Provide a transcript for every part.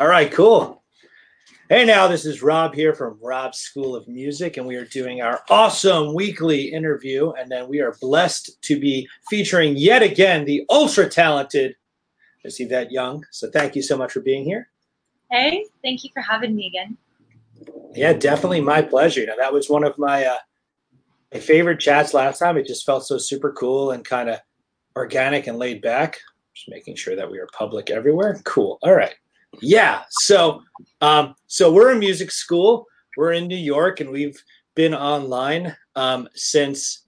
All right, cool. Hey, now this is Rob here from Rob's School of Music, and we are doing our awesome weekly interview. And then we are blessed to be featuring yet again the ultra talented Miss Yvette Young. So thank you so much for being here. Hey, thank you for having me again. Yeah, definitely my pleasure. You know, that was one of my uh, my favorite chats last time. It just felt so super cool and kind of organic and laid back. Just making sure that we are public everywhere. Cool. All right. Yeah. So, um, so we're in music school. We're in New York, and we've been online um, since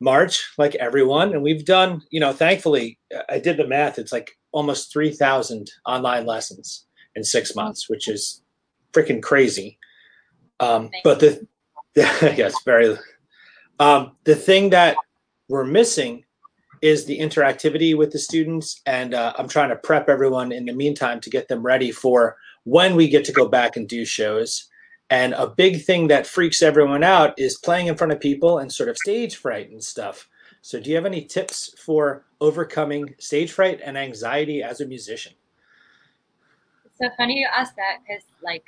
March, like everyone. And we've done, you know, thankfully, I did the math. It's like almost three thousand online lessons in six months, which is freaking crazy. Um, but the yes, very. Um, the thing that we're missing is the interactivity with the students, and uh, I'm trying to prep everyone in the meantime to get them ready for when we get to go back and do shows. And a big thing that freaks everyone out is playing in front of people and sort of stage fright and stuff. So, do you have any tips for overcoming stage fright and anxiety as a musician? It's so funny you ask that because, like,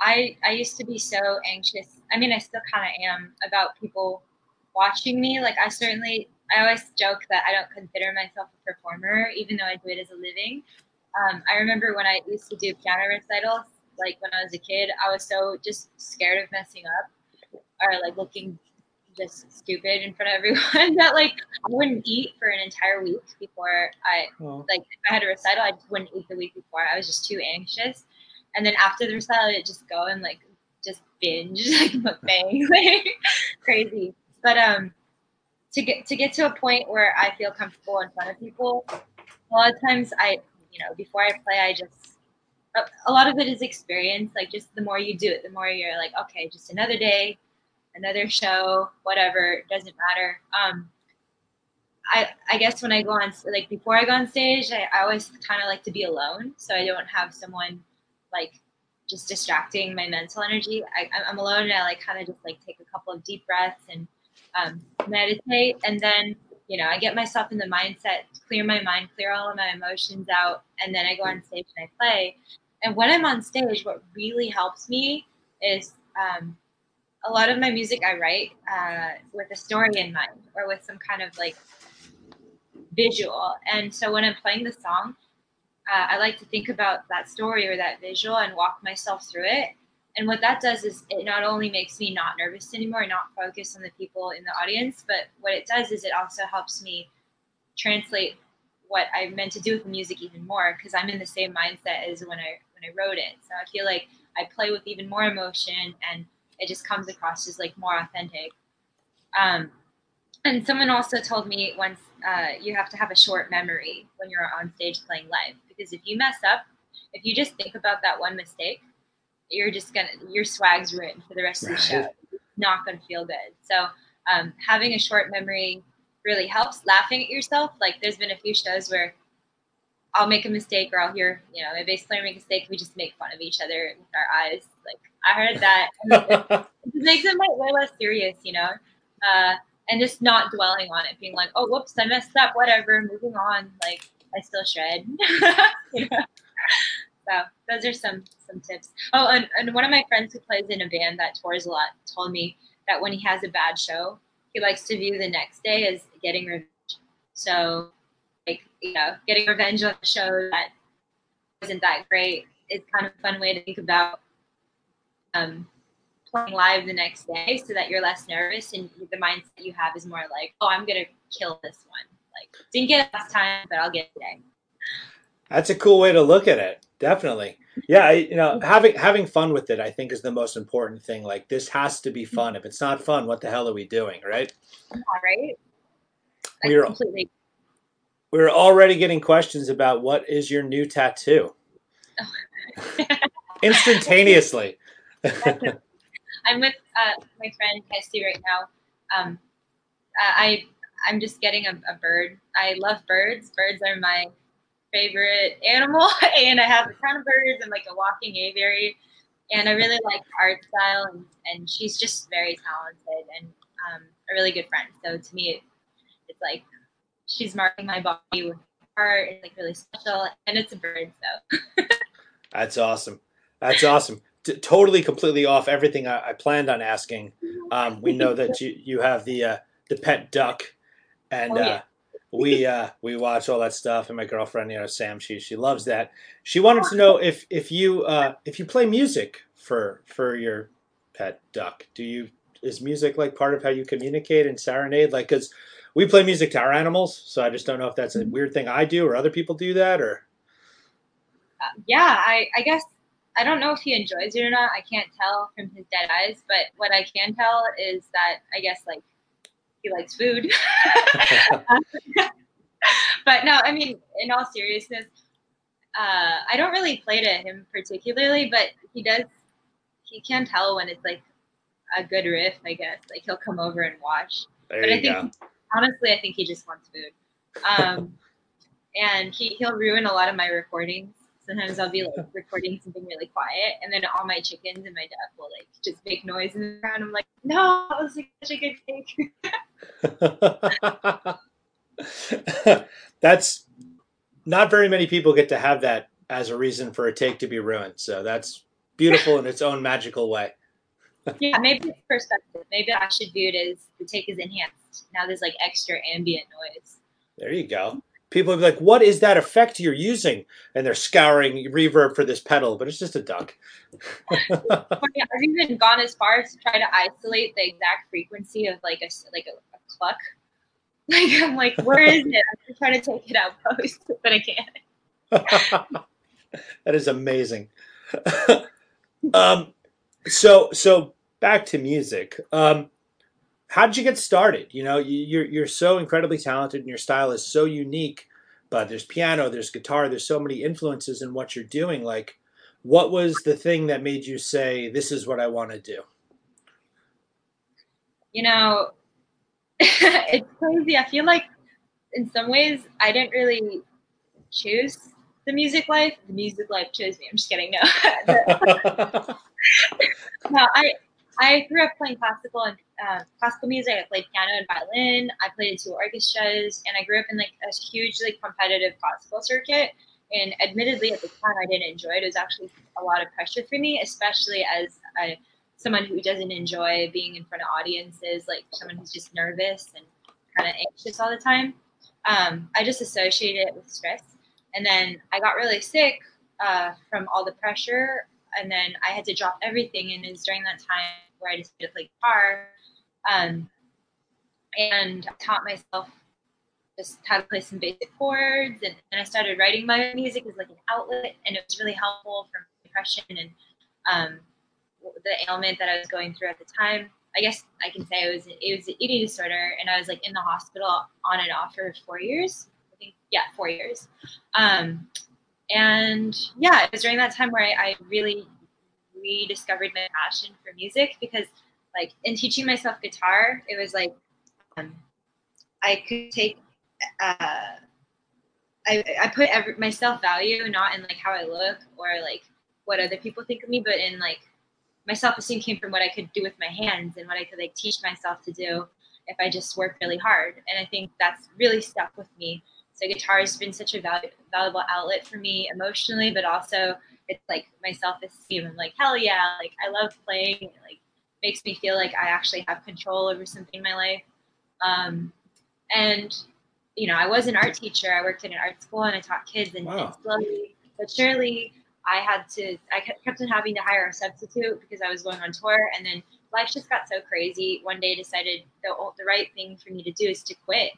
I I used to be so anxious. I mean, I still kind of am about people watching me. Like, I certainly I always joke that I don't consider myself a performer, even though I do it as a living. Um, I remember when I used to do piano recitals, like when I was a kid, I was so just scared of messing up or like looking just stupid in front of everyone that like I wouldn't eat for an entire week before I oh. like if I had a recital, I just wouldn't eat the week before. I was just too anxious. And then after the recital, I'd just go and like just binge like mukbang, like crazy. But um to get to get to a point where I feel comfortable in front of people. A lot of times, I you know before I play, I just a, lot of it is experience. Like just the more you do it, the more you're like, okay, just another day, another show, whatever, doesn't matter. Um, I, I guess when I go on, like before I go on stage, I, I always kind of like to be alone. So I don't have someone like just distracting my mental energy. I, I'm alone and I like kind of just like take a couple of deep breaths and um, meditate, and then you know I get myself in the mindset, clear my mind, clear all of my emotions out, and then I go on stage and I play. And when I'm on stage, what really helps me is um, a lot of my music I write uh, with a story in mind or with some kind of like visual. And so when I'm playing the song, uh, I like to think about that story or that visual and walk myself through it. And what that does is it not only makes me not nervous anymore, not focused on the people in the audience, but what it does is it also helps me translate what I meant to do with the music even more because I'm in the same mindset as when I when I wrote it. So I feel like I play with even more emotion and it just comes across as like more authentic. Um, and someone also told me once uh, you have to have a short memory when you're on stage playing live because if you mess up, if you just think about that one mistake, you're just gonna your swag's ruined for the rest right. of the show. It's not gonna feel good. So um, having a short memory really helps. Laughing at yourself, like there's been a few shows where I'll make a mistake or I'll hear, you know, my bass player make a mistake. We just make fun of each other with our eyes. Like I heard that. it makes it way less serious, you know, uh, and just not dwelling on it, being like, oh, whoops, I messed up, whatever, moving on. Like I still shred. you know? So those are some some tips. Oh, and, and one of my friends who plays in a band that tours a lot told me that when he has a bad show, he likes to view the next day as getting revenge. So, like you know, getting revenge on a show that wasn't that great is kind of a fun way to think about um, playing live the next day, so that you're less nervous and the mindset you have is more like, oh, I'm gonna kill this one. Like didn't get it last time, but I'll get it today. That's a cool way to look at it. Definitely. Yeah, I, you know, having having fun with it, I think, is the most important thing. Like, this has to be fun. If it's not fun, what the hell are we doing, right? All right. We're completely. We're already getting questions about what is your new tattoo. Instantaneously. I'm with uh, my friend Kirsty right now. Um, I I'm just getting a, a bird. I love birds. Birds are my favorite animal, and I have a ton of birds and like a walking aviary. And I really like art style, and, and she's just very talented and um, a really good friend. So to me, it, it's like she's marking my body with art. It's like really special, and it's a bird. So That's awesome. That's awesome. T- totally, completely off everything I, I planned on asking. Um, we know that you you have the uh, the pet duck, and Oh, yeah. uh, we uh, we watch all that stuff. And my girlfriend, you know, Sam, she she loves that. She wanted to know if if you uh, if you play music for for your pet duck. Do you is music like part of how you communicate and serenade? Like, because we play music to our animals, so I just don't know if that's a weird thing I do or other people do that or. Uh, yeah, I, I guess I don't know if he enjoys it or not. I can't tell from his dead eyes, but what I can tell is that I guess like he likes food. but no, I mean, in all seriousness, uh, I don't really play to him particularly, but he does. He can tell when it's like a good riff, I guess. Like he'll come over and watch. There But I you go. think honestly, I think he just wants food. Um, and he he'll ruin a lot of my recordings. Sometimes I'll be like recording something really quiet, and then all my chickens and my duck will like just make noise in the background. I'm like, no, that was like such a good take. that's not very many people get to have that as a reason for a take to be ruined. So that's beautiful in its own magical way. yeah, maybe it's perspective. Maybe I should view it as the take is enhanced. Now there's like extra ambient noise. There you go. People be like, "What is that effect you're using?" And they're scouring reverb for this pedal, but it's just a duck. I've even gone as far as to try to isolate the exact frequency of like a like a, a cluck. Like I'm like, where is it? I'm trying to take it out post, but I can't. that is amazing. um, so so back to music. Um, how did you get started? You know, you're you're so incredibly talented, and your style is so unique. But there's piano, there's guitar, there's so many influences in what you're doing. Like, what was the thing that made you say, "This is what I want to do"? You know, it's crazy. I feel like in some ways I didn't really choose the music life. The music life chose me. I'm just kidding. No, no, I I grew up playing classical and uh, classical music. I played piano and violin. I played in two orchestras, and I grew up in like a hugely competitive classical circuit. And admittedly, at the time, I didn't enjoy it. It was actually a lot of pressure for me, especially as a, someone who doesn't enjoy being in front of audiences, like someone who's just nervous and kind of anxious all the time. Um, I just associated it with stress. And then I got really sick uh, from all the pressure and then I had to drop everything. And it was during that time where I decided to play guitar. Um, and I taught myself just how to play some basic chords. And then I started writing my music as like an outlet. And it was really helpful for depression and um, the ailment that I was going through at the time. I guess I can say it was it was an eating disorder, and I was like in the hospital on and off for four years. I think yeah, four years. Um, and yeah, it was during that time where I, I really rediscovered my passion for music because like in teaching myself guitar it was like um, i could take uh, I, I put every, my self-value not in like how i look or like what other people think of me but in like my self-esteem came from what i could do with my hands and what i could like teach myself to do if i just worked really hard and i think that's really stuck with me so guitar has been such a valu- valuable outlet for me emotionally, but also it's like my self-esteem. I'm like, hell yeah, like I love playing. It like makes me feel like I actually have control over something in my life. Um, and you know, I was an art teacher. I worked in an art school and I taught kids. And, Wow. and slowly but surely, I had to. I kept on having to hire a substitute because I was going on tour. And then life just got so crazy. One day, I decided the the right thing for me to do is to quit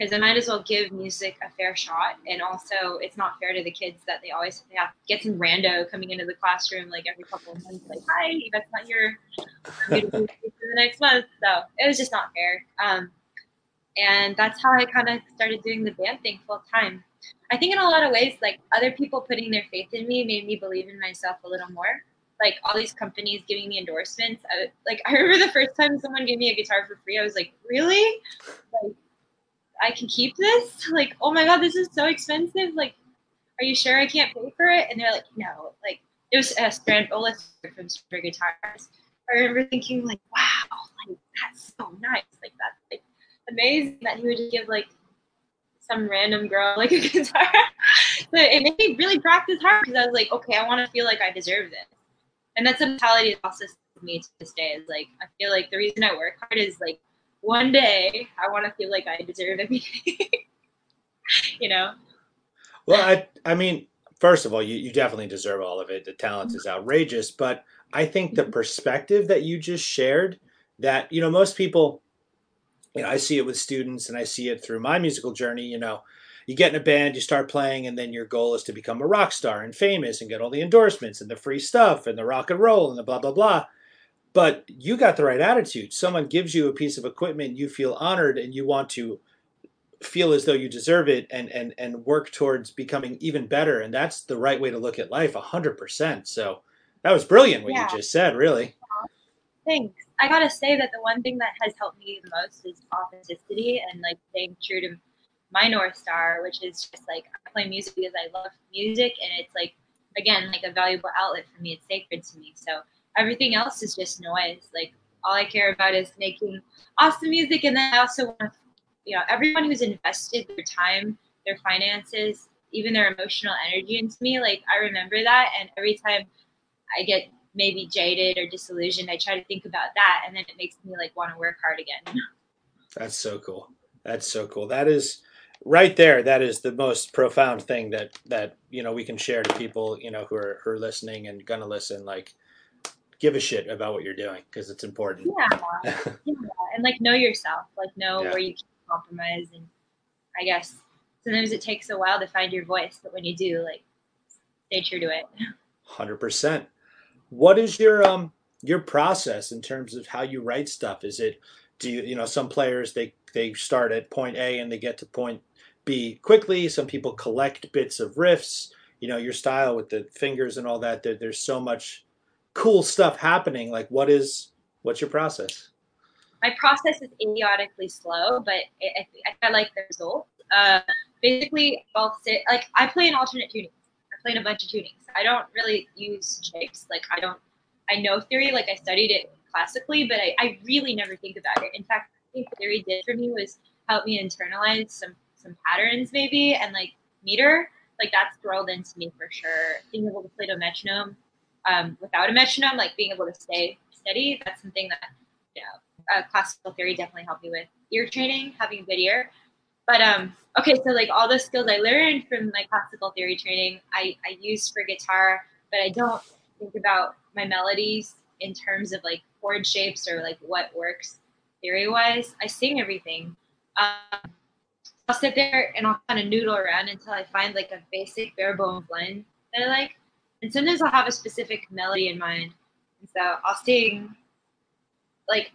because I might as well give music a fair shot. And also, it's not fair to the kids that they always they have get some rando coming into the classroom like every couple of months, like, "Hi, that's not your for the next month." So it was just not fair. Um, and that's how I kind of started doing the band thing full time. I think in a lot of ways, like other people putting their faith in me made me believe in myself a little more. Like all these companies giving me endorsements. I, like I remember the first time someone gave me a guitar for free, I was like, "Really?" Like I can keep this? Like, oh my god, this is so expensive. Like, are you sure I can't pay for it? And they're like, no. Like, it was a Strand Ola from Strand Guitars. I remember thinking, like, wow, like that's so nice. Like that's like amazing that he would give like some random girl like a guitar. but it made me really practice hard because I was like, okay, I want to feel like I deserve this. And that's a mentality that also with me to this day is like I feel like the reason I work hard is like one day I want to feel like I deserve everything. you know. Well, I I mean, first of all, you, you definitely deserve all of it. The talent is outrageous, but I think the mm-hmm. perspective that you just shared that, you know, most people, you know, I see it with students and I see it through my musical journey, you know, you get in a band, you start playing, and then your goal is to become a rock star and famous and get all the endorsements and the free stuff and the rock and roll and the blah, blah, blah. But you got the right attitude. Someone gives you a piece of equipment, you feel honored, and you want to feel as though you deserve it and and and work towards becoming even better and that's the right way to look at life 100% so that was brilliant what yeah. you just said really thanks i gotta say that the one thing that has helped me the most is authenticity and like staying true to my north star which is just like i play music because i love music and it's like again like a valuable outlet for me. It's sacred to me. So everything else is just noise. Like all i care about is making awesome music and then i also want you know everyone who's invested their time their finances even their emotional energy into me like i remember that and every time i get maybe jaded or disillusioned i try to think about that and then it makes me like want to work hard again that's so cool that's so cool that is right there that is the most profound thing that that you know we can share to people you know who are who are listening and gonna listen like give a shit about what you're doing because it's important yeah. yeah and like know yourself like know yeah. where you can compromise and I guess sometimes it takes a while to find your voice, but when you do, like stay true to it. Hundred percent. What is your um your process in terms of how you write stuff? Is it do you you know some players they they start at point A and they get to point B quickly. Some people collect bits of riffs. You know your style with the fingers and all that. There, there's so much cool stuff happening. Like what is what's your process? my process is idiotically slow, but it, I, I like the result. Uh, basically, I'll sit like I play in alternate tunings. I play a bunch of tunings. I don't really use shapes. Like I don't. I know theory. Like I studied it classically, but I, I really never think about it. In fact, theory did for me was help me internalize some some patterns maybe and like meter. Like that's drilled into me for sure. Being able to play a metronome um, without a metronome, like being able to stay steady. That's something that you know uh, classical theory definitely helped me with ear training, having a good ear. But um, okay, so like all the skills I learned from my classical theory training, I, I use for guitar, but I don't think about my melodies in terms of like chord shapes or like what works theory wise. I sing everything. Um, I'll sit there and I'll kind of noodle around until I find like a basic bare bones line that I like. And sometimes I'll have a specific melody in mind. And so I'll sing like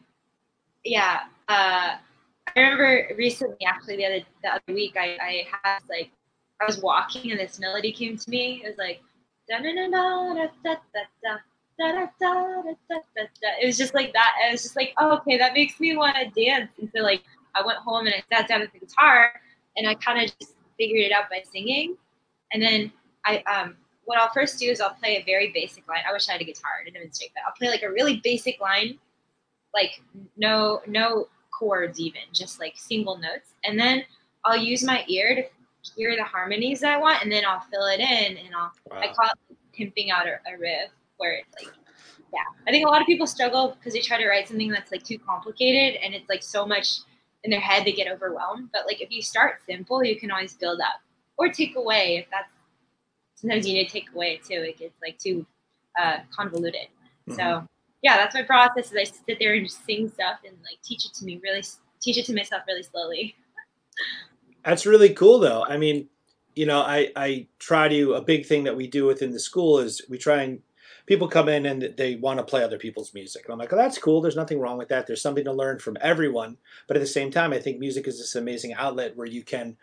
yeah. Uh, I remember recently, actually, the other the other week, I, I had like I was walking and this melody came to me. It was like da da da da da da da. Da, da, da, da, da, da. It was just like that. I was just like, oh, okay, that makes me want to dance. And so, like, I went home and I sat down with the guitar, and I kind of just figured it out by singing. And then I, um, what I'll first do is I'll play a very basic line. I wish I had a guitar to demonstrate that. I'll play like a really basic line like no no chords even, just like single notes. And then I'll use my ear to hear the harmonies I want, and then I'll fill it in, and I'll wow. I call it pimping out a, a riff where it's like yeah. I think a lot of people struggle because they try to write something that's like too complicated, and it's like so much in their head they get overwhelmed. But like if you start simple, you can always build up or take away if that's sometimes you need to take away too. It gets like too uh, convoluted. Mm-hmm. So yeah, that's my process. Is I sit there and just sing stuff and like teach it to me really, teach it to myself really slowly. That's really cool, though. I mean, you know, I I try to a big thing that we do within the school is we try and people come in and they want to play other people's music. And I'm like, oh, that's cool. There's nothing wrong with that. There's something to learn from everyone. But at the same time, I think music is this amazing outlet where you can,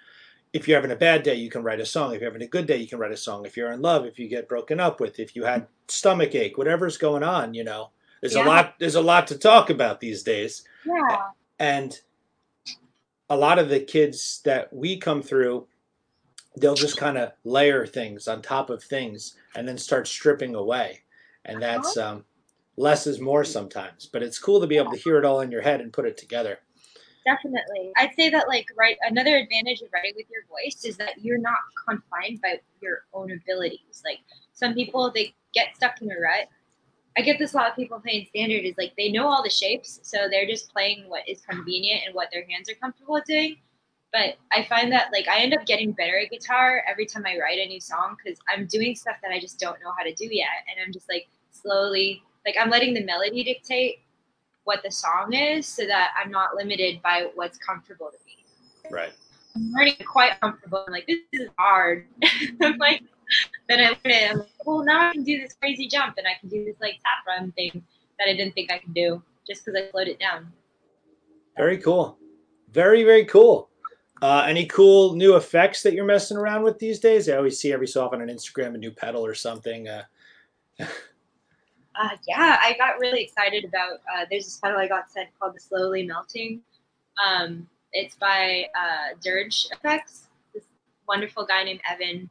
if you're having a bad day, you can write a song. If you're having a good day, you can write a song. If you're in love, if you get broken up with, if you had stomach ache, whatever's going on, you know, there's yeah. a lot. There's a lot to talk about these days. Yeah. And a lot of the kids that we come through, they'll just kind of layer things on top of things and then start stripping away, and that's uh-huh. um, less is more sometimes. But it's cool to be able to hear it all in your head and put it together. Definitely. I'd say that like right another advantage of writing with your voice is that you're not confined by your own abilities. Like some people they get stuck in a rut. I get this a lot of people playing standard is like they know all the shapes, so they're just playing what is convenient and what their hands are comfortable doing. But I find that like I end up getting better at guitar every time I write a new song because I'm doing stuff that I just don't know how to do yet, and I'm just like slowly like I'm letting the melody dictate what the song is so that I'm not limited by what's comfortable to me. Right. I'm already quite comfortable. I'm like, this is hard. I'm like, then I learn it. I'm like, well, now I can do this crazy jump and I can do this like tap run thing that I didn't think I could do just because I slowed it down. Very cool. Very, very cool. Uh, any cool new effects that you're messing around with these days? I always see every so often on Instagram a new pedal or something. Uh, uh, yeah, I got really excited about. Uh, there's this pedal I got sent called the Slowly Melting. Um, it's by uh, Dirge Effects. This wonderful guy named Evan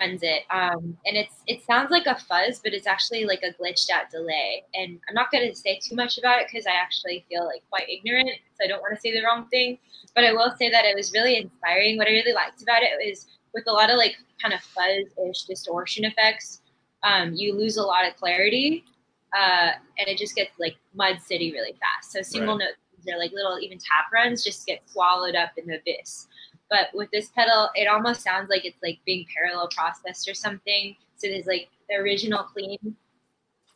runs it, um, and it's it sounds like a fuzz, but it's actually like a glitched out delay. And I'm not going to say too much about it because I actually feel like quite ignorant, so I don't want to say the wrong thing. But I will say that it was really inspiring. What I really liked about it was with a lot of like kind of fuzz-ish distortion effects um, you lose a lot of clarity uh, and it just gets like mud city really fast. So single right. notes, they're like little even tap runs just get swallowed up in the abyss. But with this pedal, it almost sounds like it's like being parallel processed or something. So there's like the original clean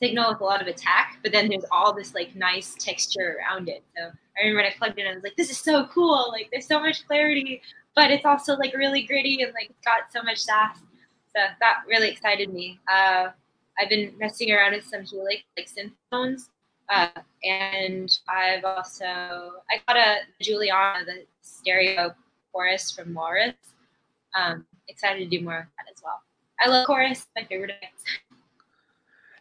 signal with a lot of attack, but then there's all this like nice texture around it. So I remember when I plugged it in, I was like, this is so cool. Like there's so much clarity, but it's also like really gritty and like it's got so much sass. So that really excited me. Uh, I've been messing around with some Helix like synth phones, uh, and I've also I got a Julianna the stereo chorus from Walrus. Um, excited to do more of that as well. I love chorus, my favorite effects.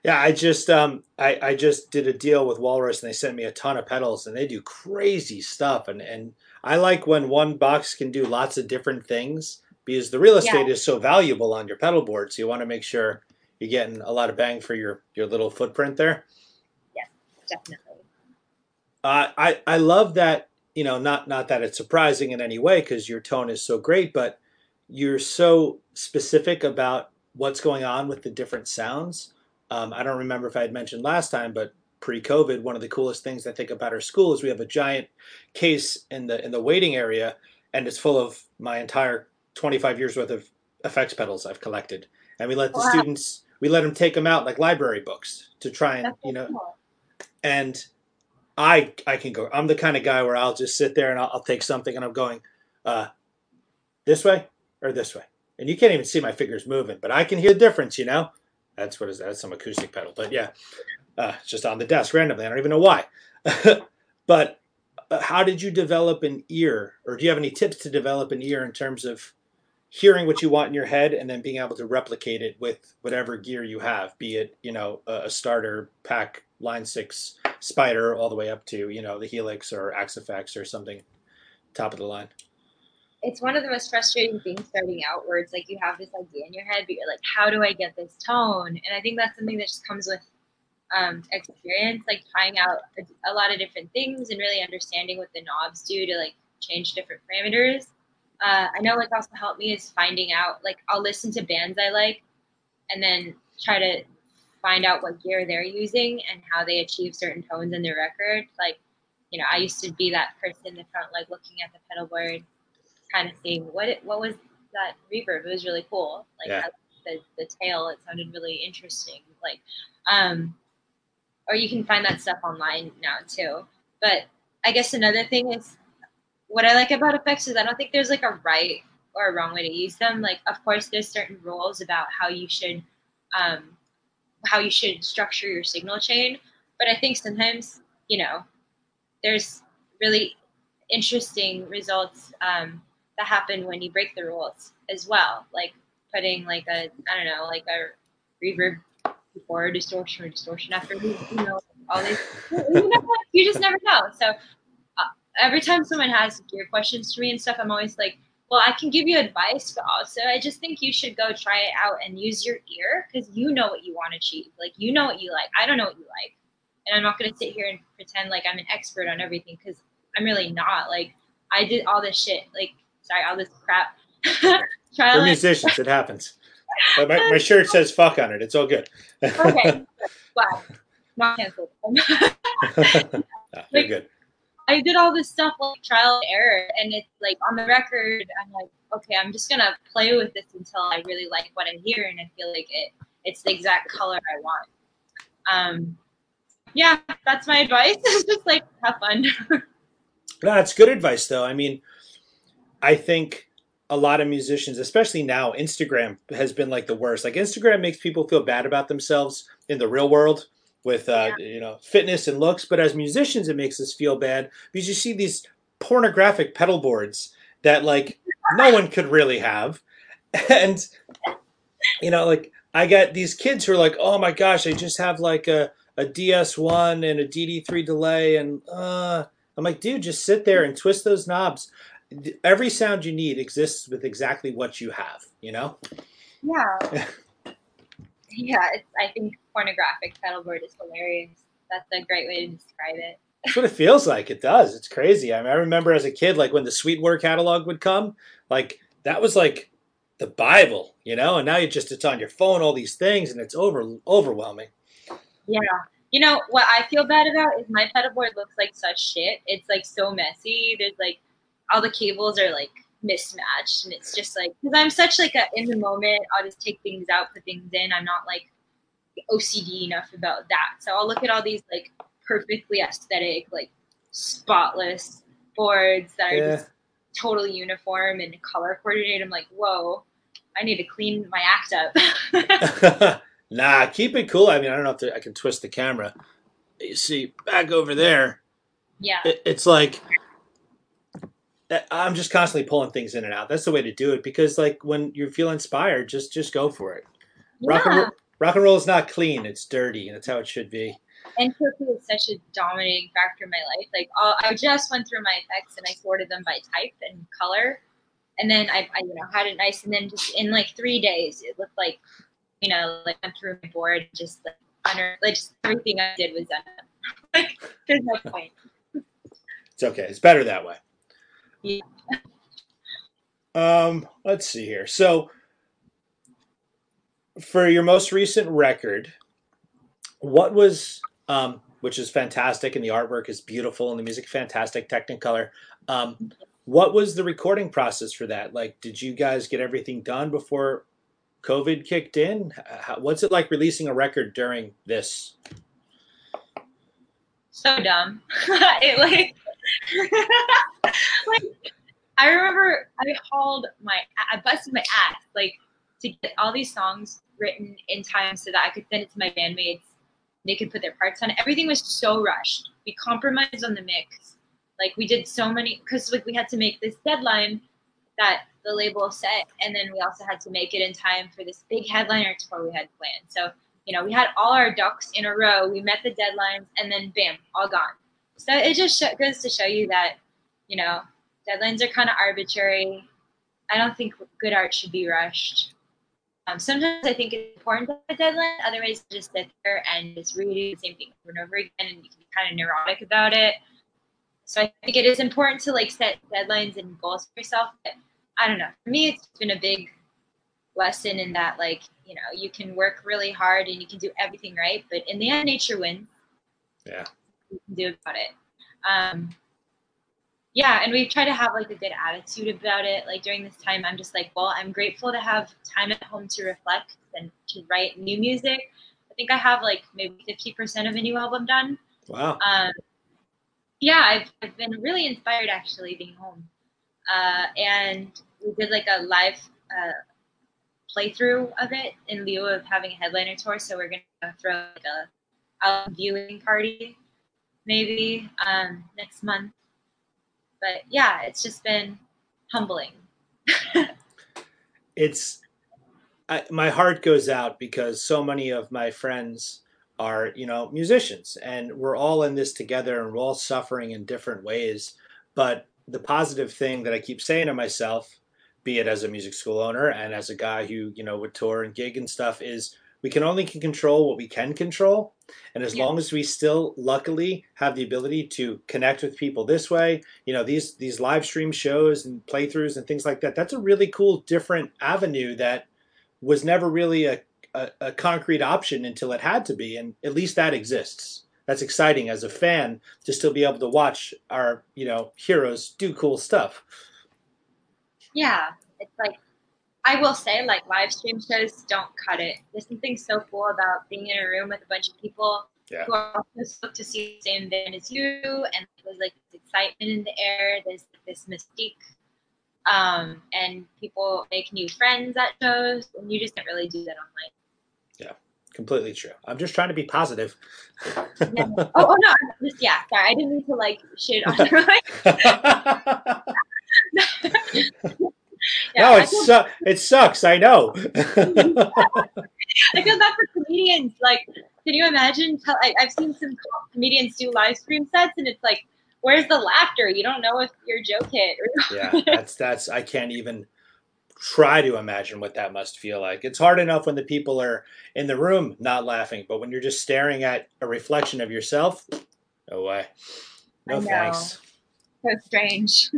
Yeah, I just um I, I just did a deal with Walrus and they sent me a ton of pedals and they do crazy stuff and and I like when one box can do lots of different things because the real estate yeah. is so valuable on your pedal board. So you want to make sure you're getting a lot of bang for your your little footprint there. Yeah, definitely. Uh, I I love that you know not not that it's surprising in any way because your tone is so great, but you're so specific about what's going on with the different sounds. Um, I don't remember if I had mentioned last time, but pre-COVID, one of the coolest things I think about our school is we have a giant case in the in the waiting area, and it's full of my entire 25 years worth of effects pedals I've collected, and we let the wow. students we let them take them out like library books to try and That's you know, cool. and I I can go. I'm the kind of guy where I'll just sit there and I'll, I'll take something and I'm going, uh, this way or this way, and you can't even see my fingers moving, but I can hear the difference. You know, that's what is that? That's some acoustic pedal, but yeah, uh, just on the desk randomly. I don't even know why, but. Uh, how did you develop an ear, or do you have any tips to develop an ear in terms of hearing what you want in your head and then being able to replicate it with whatever gear you have, be it, you know, a, starter pack line six spider all the way up to, you know, the Helix or Axe-Fx or something top of the line. It's one of the most frustrating things starting out where it's like you have this idea in your head, but you're like, how do I get this tone? And I think that's something that just comes with um, experience, like trying out a, a lot of different things and really understanding what the knobs do to like change different parameters uh, I know what's also helped me is finding out like I'll listen to bands I like and then try to find out what gear they're using and how they achieve certain tones in their record. Like, you know, I used to be that person in the front, like looking at the pedal board, kind of seeing what it, what was that reverb. It was really cool. Like yeah. the the tail, it sounded really interesting. Like, um, or you can find that stuff online now too. But I guess another thing is what I like about effects is I don't think there's like a right or a wrong way to use them. Like, of course, there's certain rules about how you should, um, how you should structure your signal chain. But I think sometimes, you know, there's really interesting results um, that happen when you break the rules as well. Like putting like a, I don't know, like a reverb before distortion or distortion after, you know, all these, you, know, you just never know. So every time someone has gear questions to me and stuff, I'm always like, well, I can give you advice, but also I just think you should go try it out and use your ear because you know what you want to achieve. Like, you know what you like. I don't know what you like. And I'm not going to sit here and pretend like I'm an expert on everything because I'm really not. Like I did all this shit. Like sorry, all this crap. We're musicians. It happens. But my, my shirt says "fuck" on it. It's all good. okay, glad not canceled. like, good. I did all this stuff like trial and error, and it's like on the record, I'm like, okay, I'm just gonna play with this until I really like what I hear, and I feel like it it's the exact color I want. Um, yeah, that's my advice. It's just like have fun. That's good advice, though. I mean, I think a lot of musicians, especially now, Instagram has been like the worst. Like Instagram makes people feel bad about themselves in the real world with uh, yeah. you know fitness and looks, but as musicians, it makes us feel bad because you see these pornographic pedal boards that like no one could really have, and you know like I got these kids who are like, oh my gosh, I just have like a a DS1 and a DD3 delay, and uh, I'm like, dude, just sit there and twist those knobs. Every sound you need exists with exactly what you have, you know? Yeah. yeah, it's, I think pornographic pedalboard is hilarious. That's a great way to describe it. That's what it feels like. It does. It's crazy. I mean, I remember as a kid, like when the Sweetwater catalog would come, like that was like the Bible, you know. And now you just it's on your phone, all these things, and it's over overwhelming. Yeah, you know what I feel bad about is my pedalboard looks like such shit. It's like so messy. There's like all the cables are like mismatched, and it's just like because I'm such like a in the moment. I'll just take things out, put things in. I'm not like OCD enough about that. So I'll look at all these like perfectly aesthetic, like spotless boards that yeah. are just totally uniform and color coordinated. I'm like, whoa, I need to clean my act up. Nah, keep it cool. I mean, I don't know if I can twist the camera. You see, back over there. Yeah. It, it's like eh, I'm just constantly pulling things in and out. That's the way to do it because, like, when you feel inspired, just just go for it. Yeah. Rock and roll, rock and roll is not clean; it's dirty, and that's how it should be. And Turkey is such a dominating factor in my life. Like, I'll, I just went through my effects and I sorted them by type and color, and then I, I, you know, had it nice. And then just in like three days, it looked like you know, like I went through my board, just like under, like just everything I did was done. like there's no point. It's okay. It's better that way. Yeah. Um, let's see here. So, for your most recent record, what was um, which is fantastic, and the artwork is beautiful, and the music fantastic, Technicolor. Um, what was the recording process for that? Like, did you guys get everything done before COVID kicked in? How, what's it like releasing a record during this? So dumb. it like, like I remember I hauled my I busted my ass like to get all these songs written in time so that I could send it to my bandmates. They could put their parts on. Everything was so rushed. We compromised on the mix. Like we did so many because like we had to make this deadline that the label set, and then we also had to make it in time for this big headliner tour we had planned. So you know, we had all our ducks in a row. We met the deadlines, and then bam, all gone. So it just sh- goes to show you that you know deadlines are kind of arbitrary. I don't think good art should be rushed. Um, sometimes I think it's important to have a deadline. Otherwise, just sit there and just redo the same thing over and over again, and you can be kind of neurotic about it. So I think it is important to like set deadlines and goals for yourself. But I don't know. For me, it's been a big lesson in that, like, you know, you can work really hard and you can do everything right, but in the end, nature wins. Yeah. You can do about it. Um, yeah, and we try to have like a good attitude about it. Like during this time, I'm just like, well, I'm grateful to have time at home to reflect and to write new music. I think I have like maybe 50% of a new album done. Wow. Um, yeah, I've, I've been really inspired actually being home. Uh, and we did like a live uh, playthrough of it in lieu of having a headliner tour. So we're gonna throw like a, viewing party maybe um, next month. But yeah, it's just been humbling. it's I, my heart goes out because so many of my friends are you know musicians and we're all in this together and we're all suffering in different ways but the positive thing that I keep saying to myself, be it as a music school owner and as a guy who, you know, would tour and gig and stuff, is we can only control what we can control. And as Yeah. long as we still luckily have the ability to connect with people this way, you know, these these live stream shows and playthroughs and things like that, that's a really cool different avenue that was never really a, a, a concrete option until it had to be. And at least that exists. That's exciting as a fan to still be able to watch our, you know, heroes do cool stuff. Yeah, it's like I will say, like live stream shows don't cut it. There's something so cool about being in a room with a bunch of people Yeah. who are also stoked to see the same band as you, and there's like this excitement in the air. There's this mystique, um, and people make new friends at shows, and you just can't really do that online. Yeah, completely true. I'm just trying to be positive. Yeah. oh, oh no, I'm just yeah. Sorry, I didn't mean to like shit on. yeah, no, it, su- it sucks. I know. I feel bad for comedians. Like, can you imagine? Tell, I, I've seen some comedians do live stream sets, and it's like, where's the laughter? You don't know if your joke hit. Or, yeah, that's that's. I can't even try to imagine what that must feel like. It's hard enough when the people are in the room not laughing, but when you're just staring at a reflection of yourself, no way. No thanks. so strange.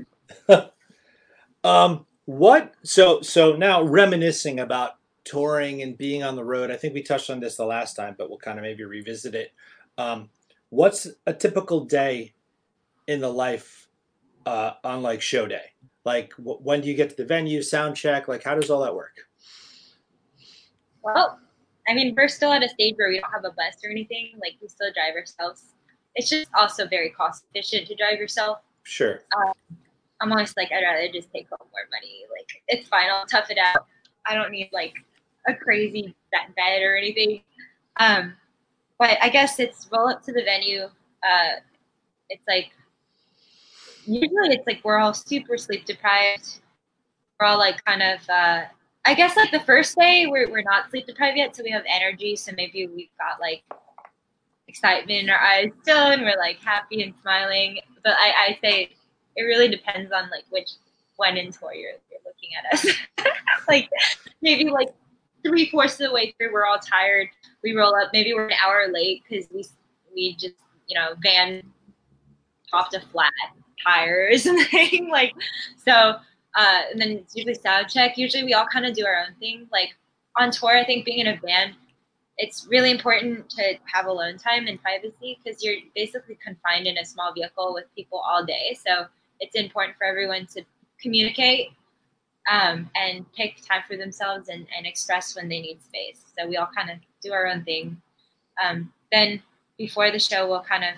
Um, what? So so now reminiscing about touring and being on the road. I think we touched on this the last time, but we'll kind of maybe revisit it. Um, what's a typical day in the life uh, on like show day? Like wh- when do you get to the venue, sound check? Like how does all that work? Well, I mean, we're still at a stage where we don't have a bus or anything. Like, we still drive ourselves. It's just also very cost efficient to drive yourself. Sure. I'm always like, I'd rather just take home more money. Like, it's fine. I'll tough it out. I don't need like a crazy be- bed or anything. Um, but I guess it's roll up to the venue. Uh, it's like usually it's like we're all super sleep deprived. We're all like kind of. Uh, I guess like the first day we're we're not sleep deprived yet, so we have energy. So maybe we've got like excitement in our eyes still, and we're like happy and smiling. But I, I say it really depends on like which when in tour you're, you're looking at us. like maybe like three fourths of the way through, we're all tired. We roll up. Maybe we're an hour late because we we just you know van popped a flat tire or something like so. Uh, and then it's usually sound check. Usually we all kind of do our own thing. Like on tour, I think being in a band, it's really important to have alone time and privacy because you're basically confined in a small vehicle with people all day. So it's important for everyone to communicate um, and take time for themselves and, and express when they need space. So we all kind of do our own thing. Um, then before the show, we'll kind of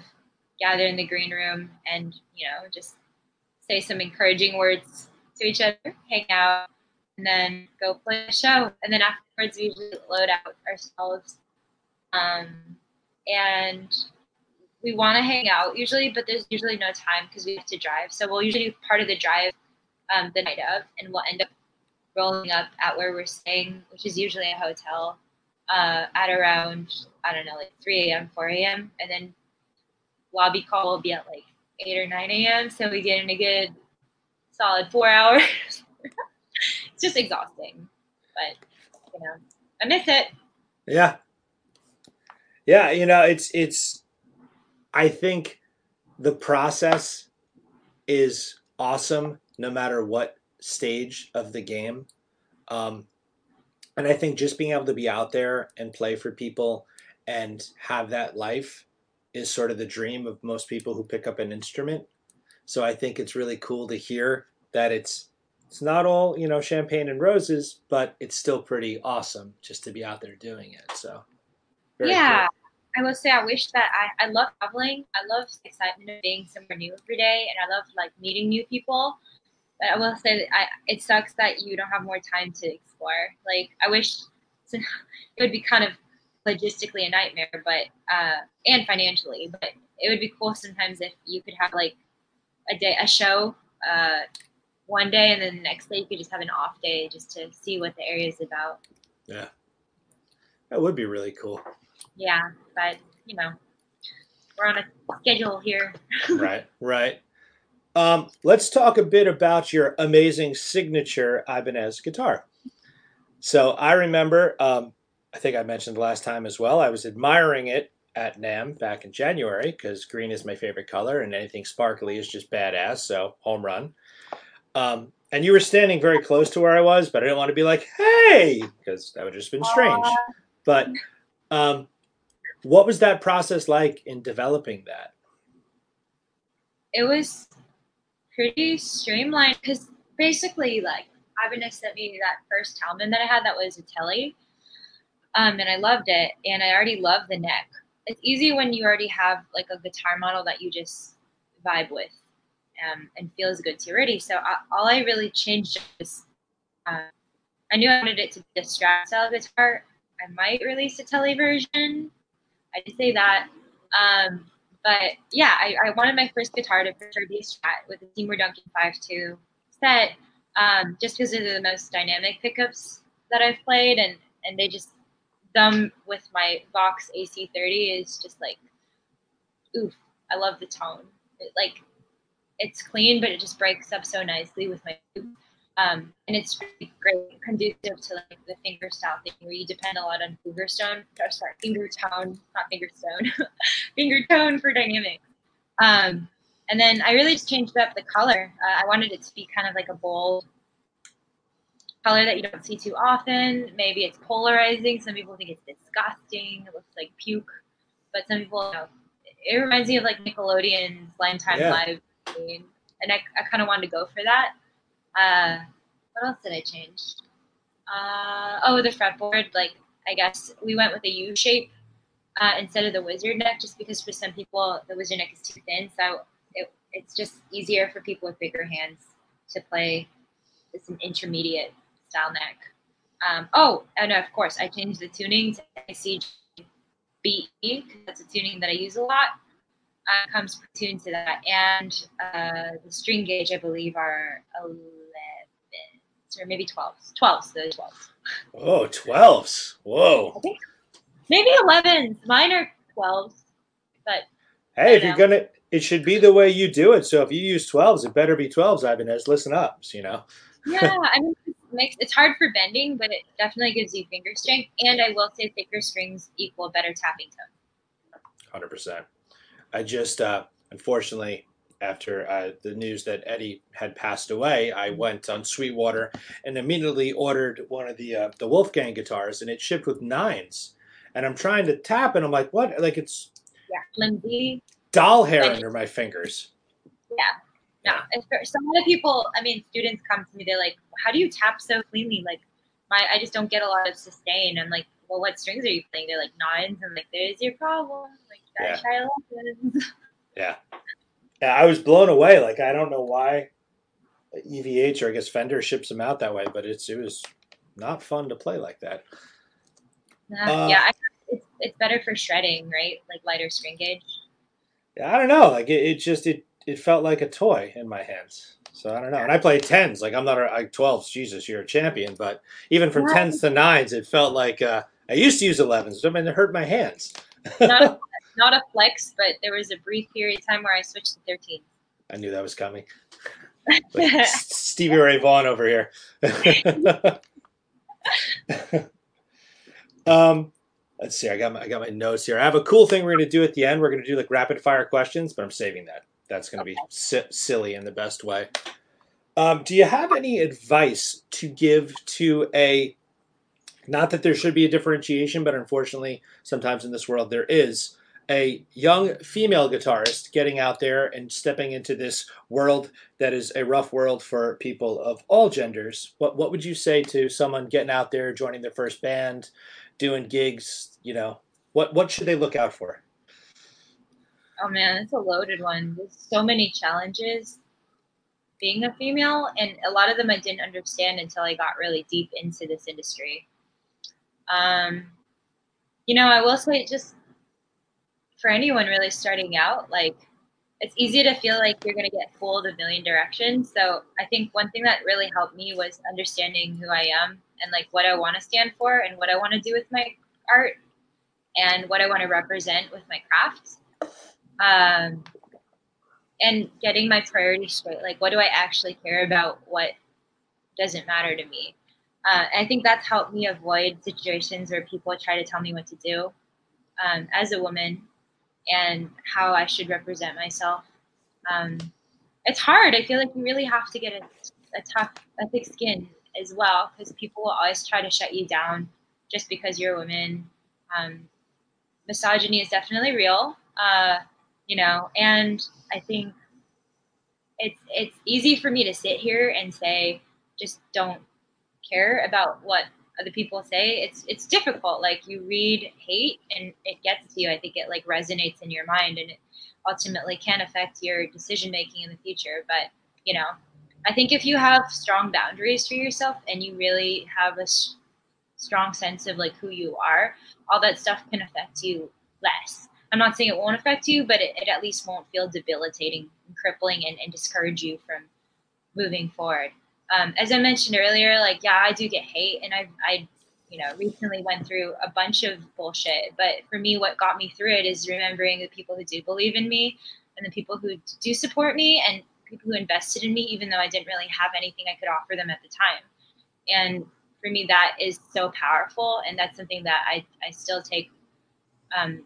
gather in the green room and, you know, just say some encouraging words to each other, hang out, and then go play a show. And then afterwards, we usually load out ourselves. Um, and we want to hang out usually, but there's usually no time because we have to drive. So we'll usually do part of the drive um, the night of, and we'll end up rolling up at where we're staying, which is usually a hotel, uh, at around I don't know, like 3 a.m., 4 a.m., and then lobby call will be at like 8 or 9 a.m. So we get in a good solid four hours. it's just exhausting, but you know, I miss it. Yeah. Yeah, you know, it's it's I think the process is awesome no matter what stage of the game. Um and I think just being able to be out there and play for people and have that life is sort of the dream of most people who pick up an instrument. So I think it's really cool to hear that it's it's not all, you know, champagne and roses, but it's still pretty awesome just to be out there doing it. So yeah. I will say I wish that I, I love traveling. I love the excitement of being somewhere new every day and I love like meeting new people. But I will say that I it sucks that you don't have more time to explore. Like I wish it would be kind of logistically a nightmare, but uh and financially, but it would be cool sometimes if you could have like a day a show uh one day and then the next day you could just have an off day just to see what the area is about. Yeah, That would be really cool. Yeah, but you know, we're on a schedule here. right, right. Um, let's talk a bit about your amazing signature Ibanez guitar. So I remember um, I think I mentioned last time as well. I was admiring it at NAMM back in January because green is my favorite color, and anything sparkly is just badass. So home run. Um, and you were standing very close to where I was, but I didn't want to be like, "Hey," because that would have just been strange. But um, what was that process like in developing that? It was pretty streamlined because basically, like, Ibanez sent me that first Talman that I had that was a telly. Um, and I loved it, and I already loved the neck. It's easy when you already have like a guitar model that you just vibe with um, and feels good to already. So I, all I really changed was uh, I knew I wanted it to be a Strat style guitar. I might release a telly version. I did say that. Um, but yeah, I, I, wanted my first guitar to for sure be a Strat with a Seymour Duncan 5-2 set, um, just because they're the most dynamic pickups that I've played, and and they just them with my Vox AC30 is just like, oof, I love the tone. It, like, it's clean, but it just breaks up so nicely with my um, and it's really great, conducive to like the finger style thing where you depend a lot on finger stone, or sorry, finger tone, not finger stone, finger tone for dynamics. Um, and then I really just changed up the color. Uh, I wanted it to be kind of like a bold color that you don't see too often. Maybe it's polarizing. Some people think it's disgusting. It looks like puke. But some people, you know, it reminds me of like Nickelodeon's Lime Time yeah. Live. And I, I kind of wanted to go for that. Uh, what else did I change? Uh, oh, the fretboard. Like, I guess we went with a U shape uh, instead of the wizard neck, just because for some people the wizard neck is too thin. So it, it's just easier for people with bigger hands to play. It's an intermediate style neck. Um, oh, and of course, I changed the tuning to ICG BE because that's a tuning that I use a lot. Uh, comes tuned to that, and uh, the string gauge I believe are or maybe twelves. Twelves, the twelves. Oh, 12s. Whoa. maybe 11s. Mine are 12s, but. Hey, if know. you're gonna, it should be the way you do it. So if you use 12s, it better be 12s, Ibanez. Listen up, you know. yeah, I mean, makes it's hard for bending, but it definitely gives you finger strength. And I will say thicker strings equal better tapping tone. Hundred percent. I just uh, unfortunately after uh, the news that Eddie had passed away, I mm-hmm. went on Sweetwater and immediately ordered one of the uh, the Wolfgang guitars, and it shipped with nines. And I'm trying to tap, and I'm like, what? Like it's yeah. Doll hair under my fingers. Yeah, yeah. So a lot of people, I mean, students come to me, they're like, how do you tap so cleanly? Like, my, I just don't get a lot of sustain. I'm like, well, what strings are you playing? They're like nines. I'm like, there's your problem. Like, yeah. try lessons. Yeah. Yeah, I was blown away. Like, I don't know why EVH or I guess Fender ships them out that way, but it's it was not fun to play like that. Uh, yeah, I, it's it's better for shredding, right? Like lighter string gauge. Yeah, I don't know. Like it, it just it it felt like a toy in my hands. So I don't know. And I played tens. Like I'm not a like twelves. Jesus, you're a champion. But even from tens to nines, it felt like uh, I used to use elevens. I mean, it hurt my hands. not, a, flex, but there was a brief period of time where I switched to 13. I knew that was coming. Stevie Ray Vaughan over here. um, let's see. I got my I got my notes here. I have a cool thing we're going to do at the end. We're going to do like rapid fire questions, but I'm saving that. That's going to be si- silly in the best way. Um, do you have any advice to give to a, not that there should be a differentiation, but unfortunately, sometimes in this world there is, a young female guitarist getting out there and stepping into this world that is a rough world for people of all genders. What what would you say to someone getting out there, joining their first band, doing gigs? You know, what what should they look out for? Oh man, it's a loaded one. There's so many challenges being a female, and a lot of them I didn't understand until I got really deep into this industry. Um, you know, I will say just for anyone really starting out, like it's easy to feel like you're going to get pulled a million directions. So I think one thing that really helped me was understanding who I am and like what I want to stand for and what I want to do with my art and what I want to represent with my craft um, and getting my priorities straight. Like, what do I actually care about? What doesn't matter to me? Uh, I think that's helped me avoid situations where people try to tell me what to do um, as a woman and how I should represent myself. Um, it's hard. I feel like you really have to get a, a tough, a thick skin as well because people will always try to shut you down just because you're a woman. Um, misogyny is definitely real, uh, you know, and I think it's it's easy for me to sit here and say just don't care about what other people say. It's it's difficult. Like you read hate and it gets to you. I think it like resonates in your mind and it ultimately can affect your decision making in the future. But you know, I think if you have strong boundaries for yourself and you really have a strong sense of like who you are, all that stuff can affect you less. I'm not saying it won't affect you, but it, it at least won't feel debilitating and crippling and, and discourage you from moving forward. Um, as I mentioned earlier, like, yeah, I do get hate and I, I, you know, recently went through a bunch of bullshit. But for me, what got me through it is remembering the people who do believe in me and the people who do support me and people who invested in me, even though I didn't really have anything I could offer them at the time. And for me, that is so powerful. And that's something that I, I still take um,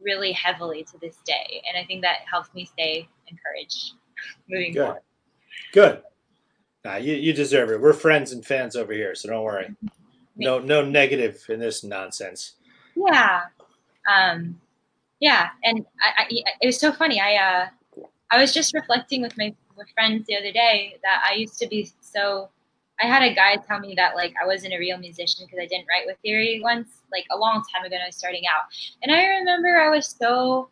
really heavily to this day. And I think that helps me stay encouraged moving Good. forward. Good. Nah, you, you deserve it. We're friends and fans over here, so don't worry. No no negative in this nonsense. Yeah. Um, yeah. And I, I, it was so funny. I, uh, I was just reflecting with my with friends the other day that I used to be so I had a guy tell me that like I wasn't a real musician because I didn't write with theory once, like a long time ago when I was starting out. And I remember I was so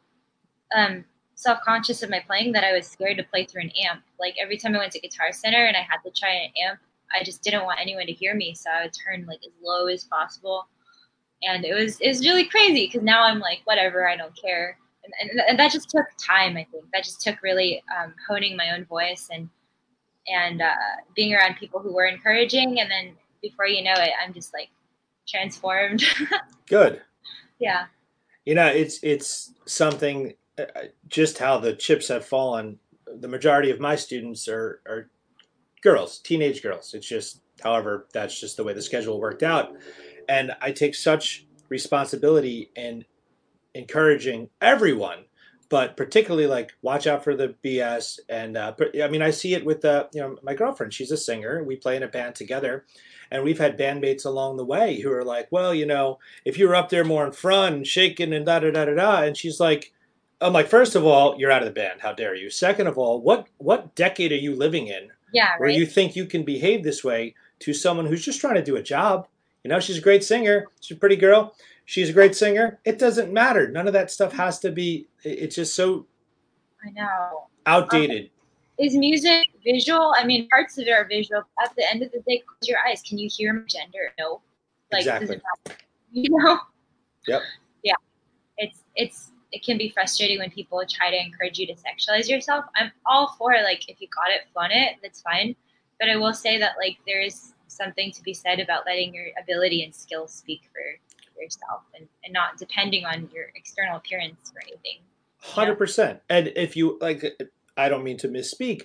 um, self conscious of my playing that I was scared to play through an amp. Like every time I went to Guitar Center and I had to try an amp, I just didn't want anyone to hear me, so I would turn like as low as possible. And it was it was really crazy because now I'm like whatever, I don't care. And, and, and, that just took time. I think that just took really um, honing my own voice and and uh, being around people who were encouraging. And then before you know it, I'm just like transformed. Good. Yeah. You know, it's it's something. Uh, just how the chips have fallen. The majority of my students are are girls, teenage girls. It's just, however, that's just the way the schedule worked out, and I take such responsibility in encouraging everyone but particularly like watch out for the BS. And uh, I mean, I see it with uh, you know my girlfriend. She's a singer. We play in a band together, and we've had bandmates along the way who are like, well, you know, if you were up there more in front and shaking and da da da da da, and she's like. I'm like, first of all, you're out of the band. How dare you? Second of all, what what decade are you living in? Yeah, right? where you think you can behave this way to someone who's just trying to do a job? You know, she's a great singer. She's a pretty girl she's a great singer. It doesn't matter. None of that stuff has to be. It's just so. I know. Outdated. Um, is music visual? I mean, parts of it are visual. At the end of the day, close your eyes. Can you hear my gender? No. Like, exactly. You know. Yep. Yeah. It's it's it can be frustrating when people try to encourage you to sexualize yourself. I'm all for like if you got it, flaunt it. That's fine. But I will say that like there is something to be said about letting your ability and skill speak for yourself and, and not depending on your external appearance or anything. Hundred percent. And if you like, I don't mean to misspeak.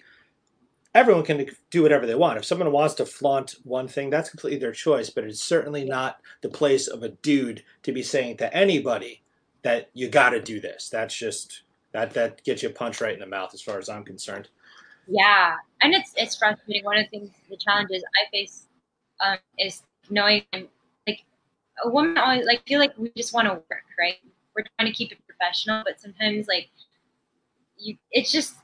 Everyone can do whatever they want. If someone wants to flaunt one thing, that's completely their choice. But it's certainly not the place of a dude to be saying to anybody that you got to do this. That's just that that gets you a punch right in the mouth, as far as I'm concerned. Yeah, and it's it's frustrating. One of the things, the challenges I face um, is knowing like a woman always like feel like we just want to work, right? We're trying to keep it professional, but sometimes like you, it's just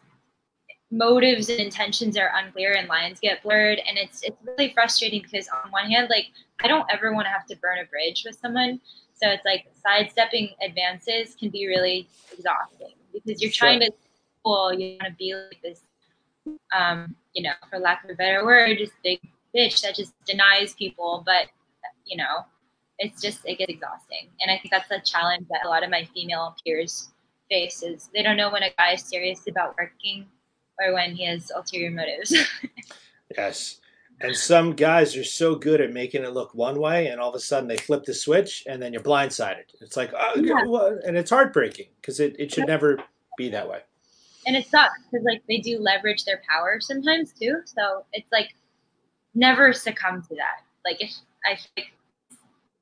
motives and intentions are unclear and lines get blurred, and it's it's really frustrating because on one hand, like I don't ever want to have to burn a bridge with someone, so it's like sidestepping advances can be really exhausting because you're trying to, well, you want to be like this, um, you know, for lack of a better word, just big bitch that just denies people, but you know it's just it gets exhausting. And i think that's a challenge that a lot of my female peers face is they don't know when a guy is serious about working or when he has ulterior motives. Yes and some guys are so good at making it look one way and all of a sudden they flip the switch and then you're blindsided it's like oh, yeah. and it's heartbreaking because it, it should never be that way and it sucks because like they do leverage their power sometimes too so it's like never succumb to that like if I think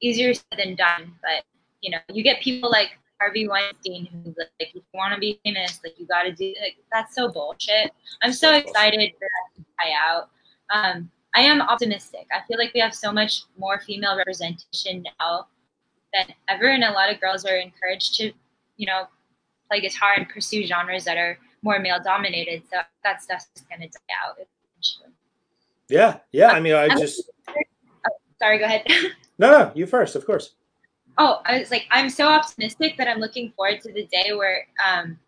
easier said than done, but you know, you get people like Harvey Weinstein who's like, if you want to be famous, like you got to do like that's so bullshit. I'm so excited for that to die out. Um, I am optimistic. I feel like we have so much more female representation now than ever, and a lot of girls are encouraged to, you know, play guitar and pursue genres that are more male dominated. So that stuff's just gonna die out eventually. Yeah, yeah. I mean, I just. Oh, sorry, go ahead. no, no, you first, of course. Oh, I was like, I'm so optimistic that I'm looking forward to the day where um,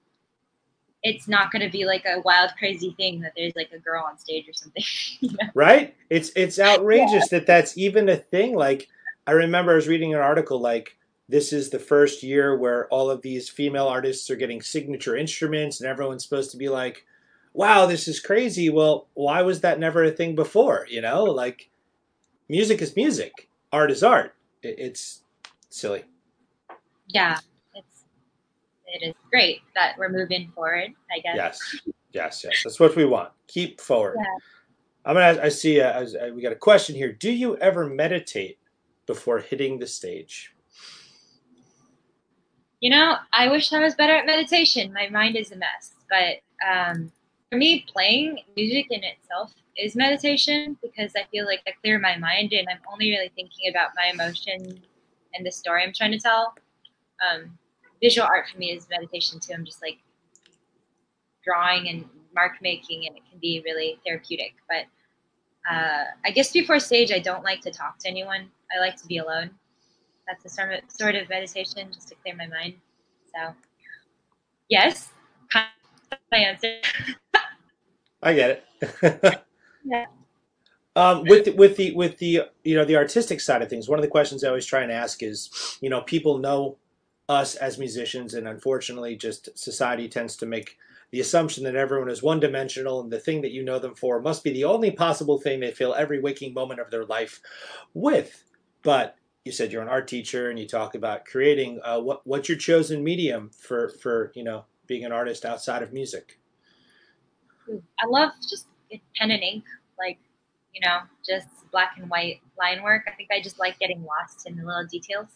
it's not going to be like a wild, crazy thing that there's like a girl on stage or something. you know? Right? It's it's outrageous yeah. that that's even a thing. Like, I remember I was reading an article like this is the first year where all of these female artists are getting signature instruments, and everyone's supposed to be like, "Wow, this is crazy." Well, why was that never a thing before? You know, like music is music, art is art. It's silly. Yeah, it is great that we're moving forward. I guess. Yes, yes, yes. That's what we want. Keep forward. Yeah. I'm gonna. I see. Uh, we got a question here. Do you ever meditate before hitting the stage? You know, I wish I was better at meditation. My mind is a mess, but um, for me, playing music in itself is meditation because I feel like I clear my mind and I'm only really thinking about my emotions and the story I'm trying to tell. Um, visual art for me is meditation too. I'm just like drawing and mark making, and it can be really therapeutic. But uh, I guess before stage, I don't like to talk to anyone. I like to be alone. That's a sort of, sort of meditation just to clear my mind. So, yes, my answer. I get it. yeah. Um, with the, with the with the you know the artistic side of things, one of the questions I always try and ask is, you know, people know us as musicians, and unfortunately, just society tends to make the assumption that everyone is one dimensional, and the thing that you know them for must be the only possible thing they fill every waking moment of their life with. But you said you're an art teacher, and you talk about creating. Uh, what what's your chosen medium for for you know being an artist outside of music? I love just pen and ink, like you know, just black and white line work. I think I just like getting lost in the little details.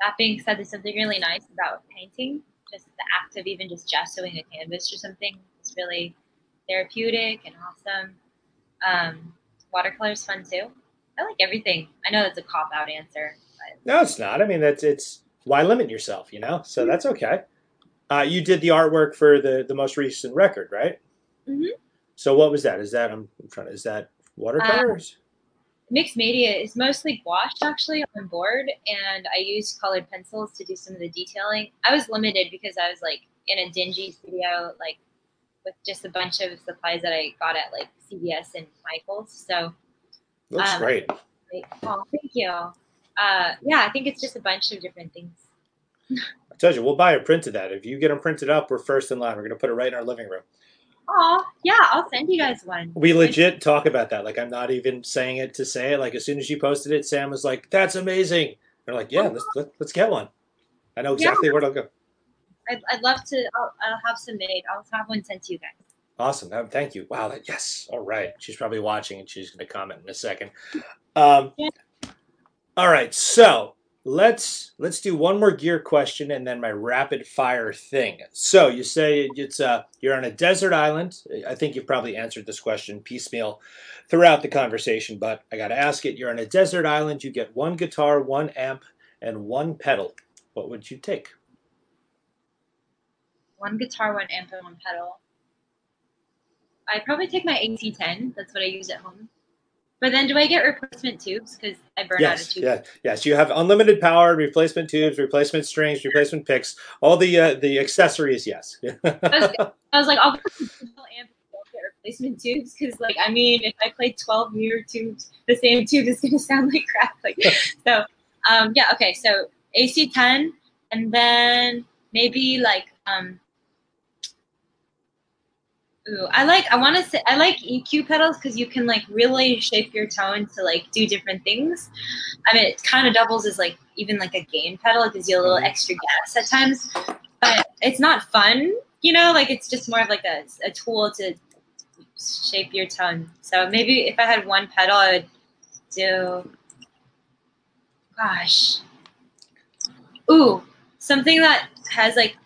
That being said, there's something really nice about painting. Just the act of even just gessoing a canvas or something is really therapeutic and awesome. Um, watercolor is fun too. I like everything. I know that's a cop out answer. But. No, it's not. I mean, that's it's why limit yourself, you know? So that's okay. Uh, you did the artwork for the the most recent record, right? Mm-hmm. So what was that? Is that I'm, I'm trying to is that watercolors? Um, mixed media is mostly gouache actually on board, and I used colored pencils to do some of the detailing. I was limited because I was like in a dingy studio, like with just a bunch of supplies that I got at like CVS and Michaels. So looks um, great. Oh, thank you. Uh, yeah, I think it's just a bunch of different things. I told you, we'll buy a print of that. If you get them printed up, we're first in line. We're going to put it right in our living room. Oh, yeah, I'll send you guys one. We legit talk about that. Like, I'm not even saying it to say it. Like, as soon as you posted it, Sam was like, "That's amazing." They're like, "Yeah, let's let, us get one." I know exactly yeah. where it'll go. I'd, I'd love to. I'll, I'll, have some made. I'll have one sent to you guys. Awesome. Thank you. Wow. That, yes. All right. She's probably watching and she's going to comment in a second. Um, yeah. All right. So let's let's do one more gear question and then my rapid fire thing. So you say it's uh you're on a desert island. I think you've probably answered this question piecemeal throughout the conversation, but I got to ask it. You're on a desert island. You get one guitar, one amp, and one pedal. What would you take? One guitar, one amp, and one pedal. I'd probably take my AC10. That's what I use at home. But then, do I get replacement tubes because I burn yes, out of tubes? Yeah, yes. You have unlimited power, replacement tubes, replacement strings, replacement picks, all the uh, the accessories. Yes. I, was, I was like, I'll get replacement tubes because, like, I mean, if I play twelve mirror tubes, the same tube is going to sound like crap. Like, so, um, yeah, okay. So AC ten, and then maybe like um, Ooh, I like. I want to say I like EQ pedals because you can like really shape your tone to like do different things. I mean, it kind of doubles as like even like a gain pedal. It gives you a little mm-hmm. extra gas at times, but it's not fun. You know, like it's just more of like a, a tool to shape your tone. So maybe if I had one pedal, I would do gosh. Ooh, something that has like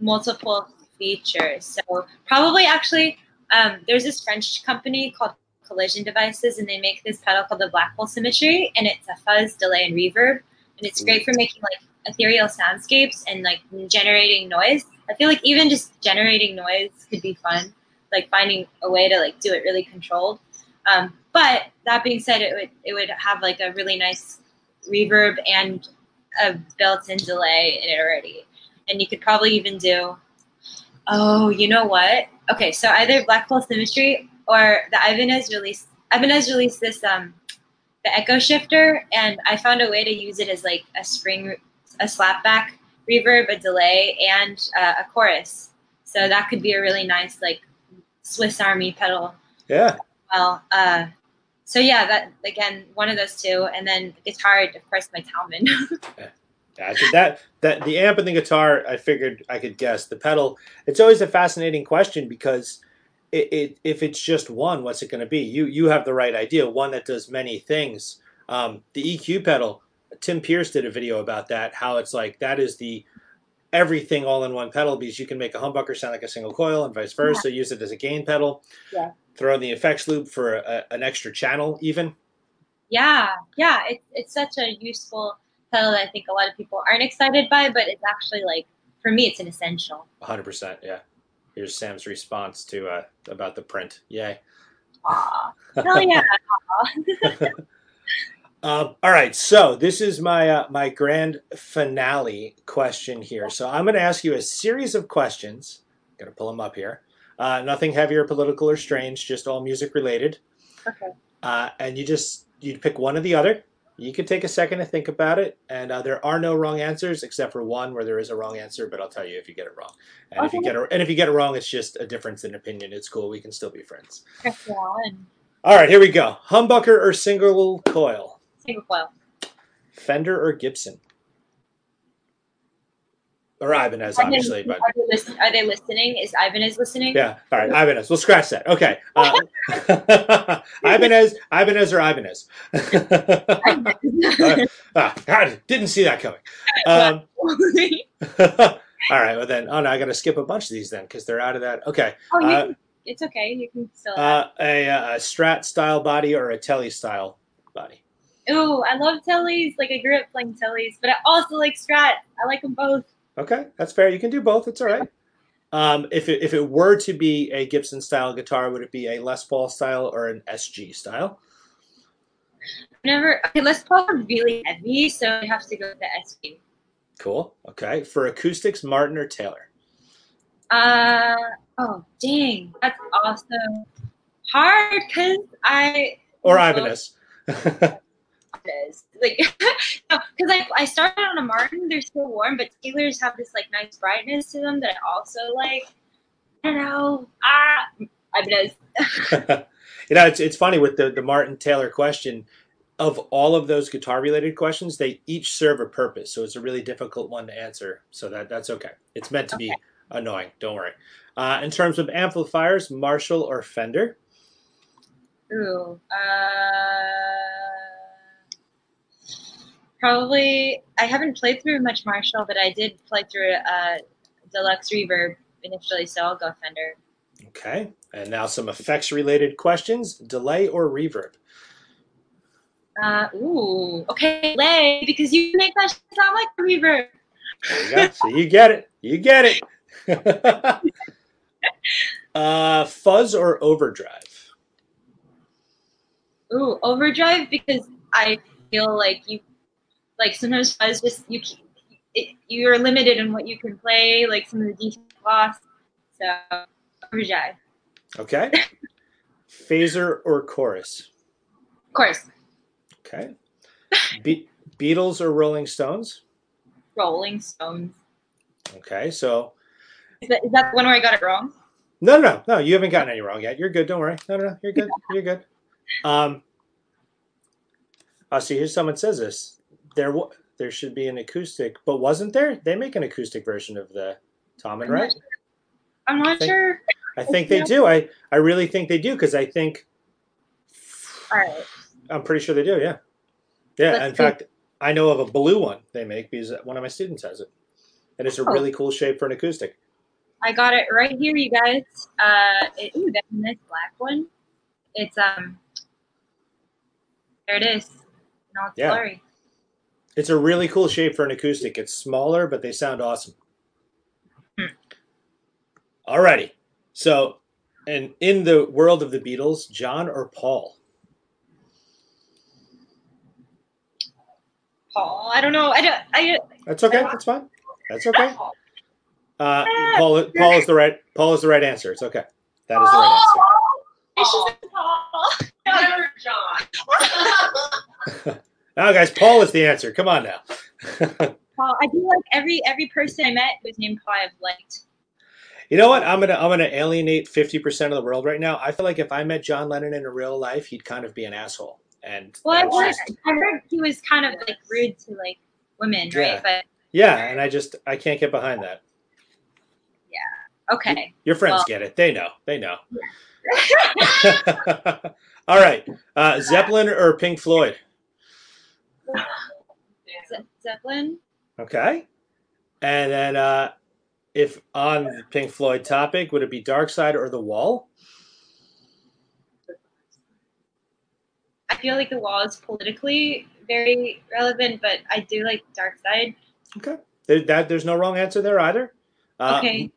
multiple features. So probably actually, um, there's this French company called Collision Devices, and they make this pedal called the Black Hole Symmetry, and it's a fuzz, delay, and reverb, and it's great for making like ethereal soundscapes and like generating noise. I feel like even just generating noise could be fun, like finding a way to like do it really controlled. Um, but that being said, it would it would have like a really nice reverb and a built-in delay in it already, and you could probably even do. Oh, you know what? Okay, so either Black Hole Symmetry or the Ibanez released. Ibanez released this um, the Echo Shifter, and I found a way to use it as like a spring, a slapback reverb, a delay, and uh, a chorus. So that could be a really nice like Swiss Army pedal. Yeah. Well, uh, so yeah, that again, one of those two, and then guitar, of course, my Talman. Gotcha. That that the amp and the guitar, I figured I could guess. The pedal, it's always a fascinating question because it, it if it's just one, what's it going to be? You you have the right idea. One that does many things. Um, the EQ pedal, Tim Pierce did a video about that. How it's like that is the everything all in one pedal because you can make a humbucker sound like a single coil and vice versa. Use it as a gain pedal. Yeah. Throw in the effects loop for a, an extra channel, even. yeah, yeah, it's it's such a useful pedal that I think a lot of people aren't excited by, but it's actually like for me, it's an essential. 100%. Yeah. Here's Sam's response to uh, about the print. Yay. Aw, hell yeah! Um, all right, so this is my uh, my grand finale question here. So I'm going to ask you a series of questions. Going to pull them up here. Uh, nothing heavy or political or strange, just all music related. okay. Uh, and you just you pick one or the other. You can take a second to think about it, and uh, there are no wrong answers except for one where there is a wrong answer. But I'll tell you if you get it wrong. And if you get it, and if you get it wrong, it's just a difference in opinion. It's cool. We can still be friends. All right, here we go. Humbucker or single coil? Single coil. Fender or Gibson? Or Ibanez, obviously, but Are they, listen- are they listening? Is Ibanez listening? yeah. All right, Ibanez. We'll scratch that. Okay. Uh, Ibanez, Ibanez or Ibanez? ah, God, didn't see that coming. Um, all right, well then, oh no, I got to skip a bunch of these then because they're out of that. Okay. oh, you Uh, can, it's okay. You can still. Uh, a, a Strat style body or a Telly style body? Oh, I love Tellys. Like I grew up playing Tellys, but I also like Strat. I like them both. Okay, that's fair. You can do both. It's all right. Um, if it, if it were to be a Gibson style guitar, would it be a Les Paul style or an SG style? Never. Okay, Les Paul are really heavy, so I have to go with the SG. Cool. Okay. For acoustics, Martin or Taylor? Uh oh, dang, that's awesome. hard because I Or Ibanez? is like because I I started on a Martin. They're still warm, but Taylors have this like nice brightness to them that I also like. I don't know. Ah, Ibanez. you know, it's, it's funny with the, the Martin Taylor question. Of all of those guitar related questions, they each serve a purpose. So it's a really difficult one to answer. So that that's okay. It's meant to be annoying. Don't worry. Uh, in terms of amplifiers, Marshall or Fender? Ooh. Uh, probably. I haven't played through much Marshall, but I did play through uh, Deluxe Reverb initially, so I'll go Fender. Okay. And now some effects related questions delay or reverb? Uh, ooh. Okay, delay because you make that sound like a reverb. There you so you get it. You get it. uh, fuzz or overdrive? Ooh, overdrive because I feel like you, like sometimes fuzz just you it, you're limited in what you can play, like some of the detail lost. So overdrive, Okay. Phaser or chorus? Chorus. Okay. Be- Beatles or Rolling Stones? Rolling Stones. Okay. So Is that, is that the one where I got it wrong? no, no, no, no. You haven't gotten any wrong yet. You're good. Don't worry. No, no, no. You're good. You're good. Um. Oh, see, here's someone says this. There, wa- there should be an acoustic, but wasn't there? They make an acoustic version of the Talman, I'm right? not sure. I'm not Think- sure. I think they do. I, I really think they do because I think All right. I'm pretty sure they do. Yeah, yeah. Let's in see. fact, I know of a blue one they make because one of my students has it, and it's a Oh. really cool shape for an acoustic. I got it right here, you guys. Uh, it, ooh, that's a nice black one. It's um, there it is. Its Yeah. glory. It's a really cool shape for an acoustic. It's smaller, but they sound awesome. Hmm. Alrighty. So, and in the world of the Beatles, John or Paul? Paul, I don't know. I don't. I That's okay. That's fine. That's okay. Uh, Paul, Paul is the right. Paul is the right answer. It's okay. That is the right answer. It's just Paul. Never John. Now, guys, Paul is the answer. Come on now. Paul. I do like every every person I met was named Paul. I've liked. You know what? I'm gonna I'm gonna alienate fifty percent of the world right now. I feel like if I met John Lennon in a real life, he'd kind of be an asshole. And Well, I heard, just- I heard he was kind of like rude to like women, Yeah. right? But yeah, and I just I can't get behind that. Yeah. Okay. Your friends Well- get it. They know. They know. All right. Uh, Zeppelin or Pink Floyd? Ze- Zeppelin. Okay. And then uh, if on the Pink Floyd topic, would it be Dark Side or The Wall? I feel like the wall is politically very relevant, but I do like Dark Side. Okay. There, that, there's no wrong answer there either. Uh, Okay.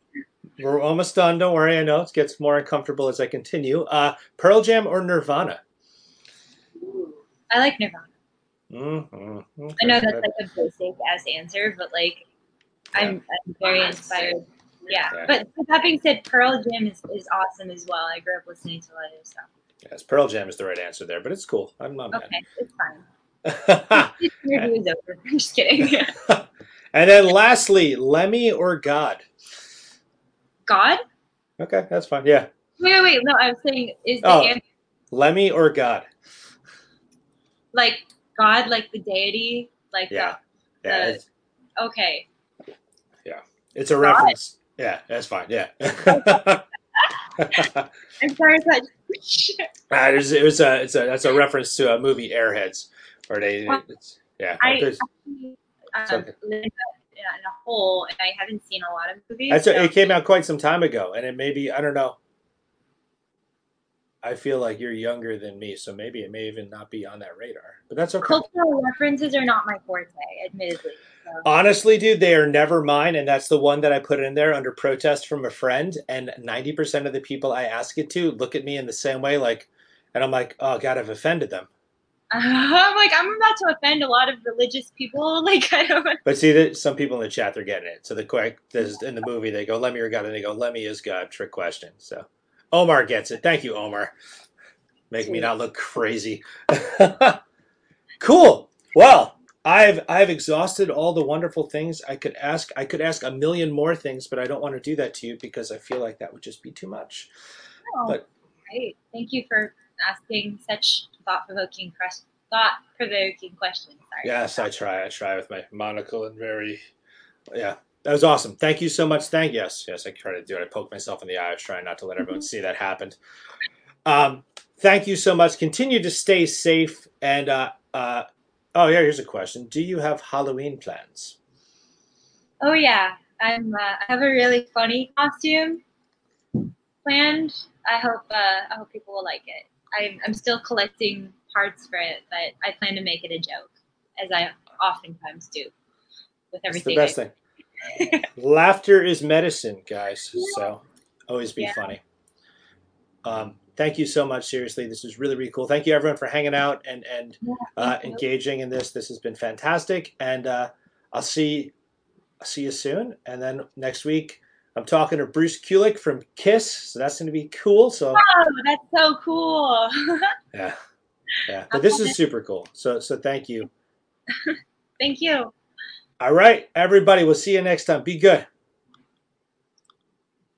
We're almost done. Don't worry. I know it gets more uncomfortable as I continue. Uh, Pearl Jam or Nirvana? I like Nirvana. Mhm. Okay. I know that's like a basic ass answer, but like I'm, I'm very inspired. Yeah. Yeah. But with that being said, Pearl Jam is, is awesome as well. I grew up listening to a lot of stuff. Yes, Pearl Jam is the right answer there, but it's cool. I'm not mad. Okay, it's fine. This is over. I'm just kidding. And then lastly, Lemmy or God? God? Okay, that's fine. Yeah. Wait, wait, wait. No, I was saying, is the Oh. answer Lemmy or God? like God, like the deity? Like, Yeah. the, Yeah. the- It's, okay. it's a God. reference. Yeah, that's fine. Yeah. I'm sorry, but Uh, there's, it was a, it's a, that's a reference to a movie Airheads, where they, it's, yeah. I there's- um, live in a, hole and I haven't seen a lot of movies. That's so- it came out quite some time ago, and it may be I don't know. I feel like you're younger than me, so maybe it may even not be on that radar. But that's okay. Cultural references are not my forte, admittedly. So. Honestly, dude, they are never mine, and that's the one that I put in there under protest from a friend. And ninety percent of the people I ask it to look at me in the same way, like, and I'm like, oh god, I've offended them. I'm like, I'm about to offend a lot of religious people. Like, I don't. But see, that some people in the chat they're getting it. So the quick, there's in the movie they go, "Let "Lemmy or God," and they go, "Lemmy is God." Trick question. So Omar gets it. Thank you, Omar. Making me not look crazy. cool. Well, I've I've exhausted all the wonderful things I could ask. I could ask a million more things, but I don't want to do that to you because I feel like that would just be too much. Oh, But- great. Thank you for asking such thought-provoking, quest- thought-provoking questions. Sorry. Yes, I try. I try with my monocle and very, yeah. That was awesome. Thank you so much. Thank yes, yes. I tried to do it. I poked myself in the eye. I was trying not to let everyone see that happened. Um, thank you so much. Continue to stay safe. And uh, uh, oh yeah, here's a question. Do you have Halloween plans? Oh yeah, I'm. Uh, I have a really funny costume planned. I hope. Uh, I hope people will like it. I'm. I'm still collecting parts for it, but I plan to make it a joke, as I oftentimes do with It's the everything. best thing. Laughter is medicine, guys. So always be Yeah. funny. Um, thank you so much. Seriously, this is really really cool. Thank you everyone for hanging out and and uh, engaging in this. This has been fantastic, and uh, I'll see I'll see you soon. And then next week, I'm talking to Bruce Kulick from Kiss, so that's going to be cool. So Oh, that's so cool. yeah, yeah. But this is super cool. So so thank you. Thank you. All right, everybody. We'll see you next time. Be good.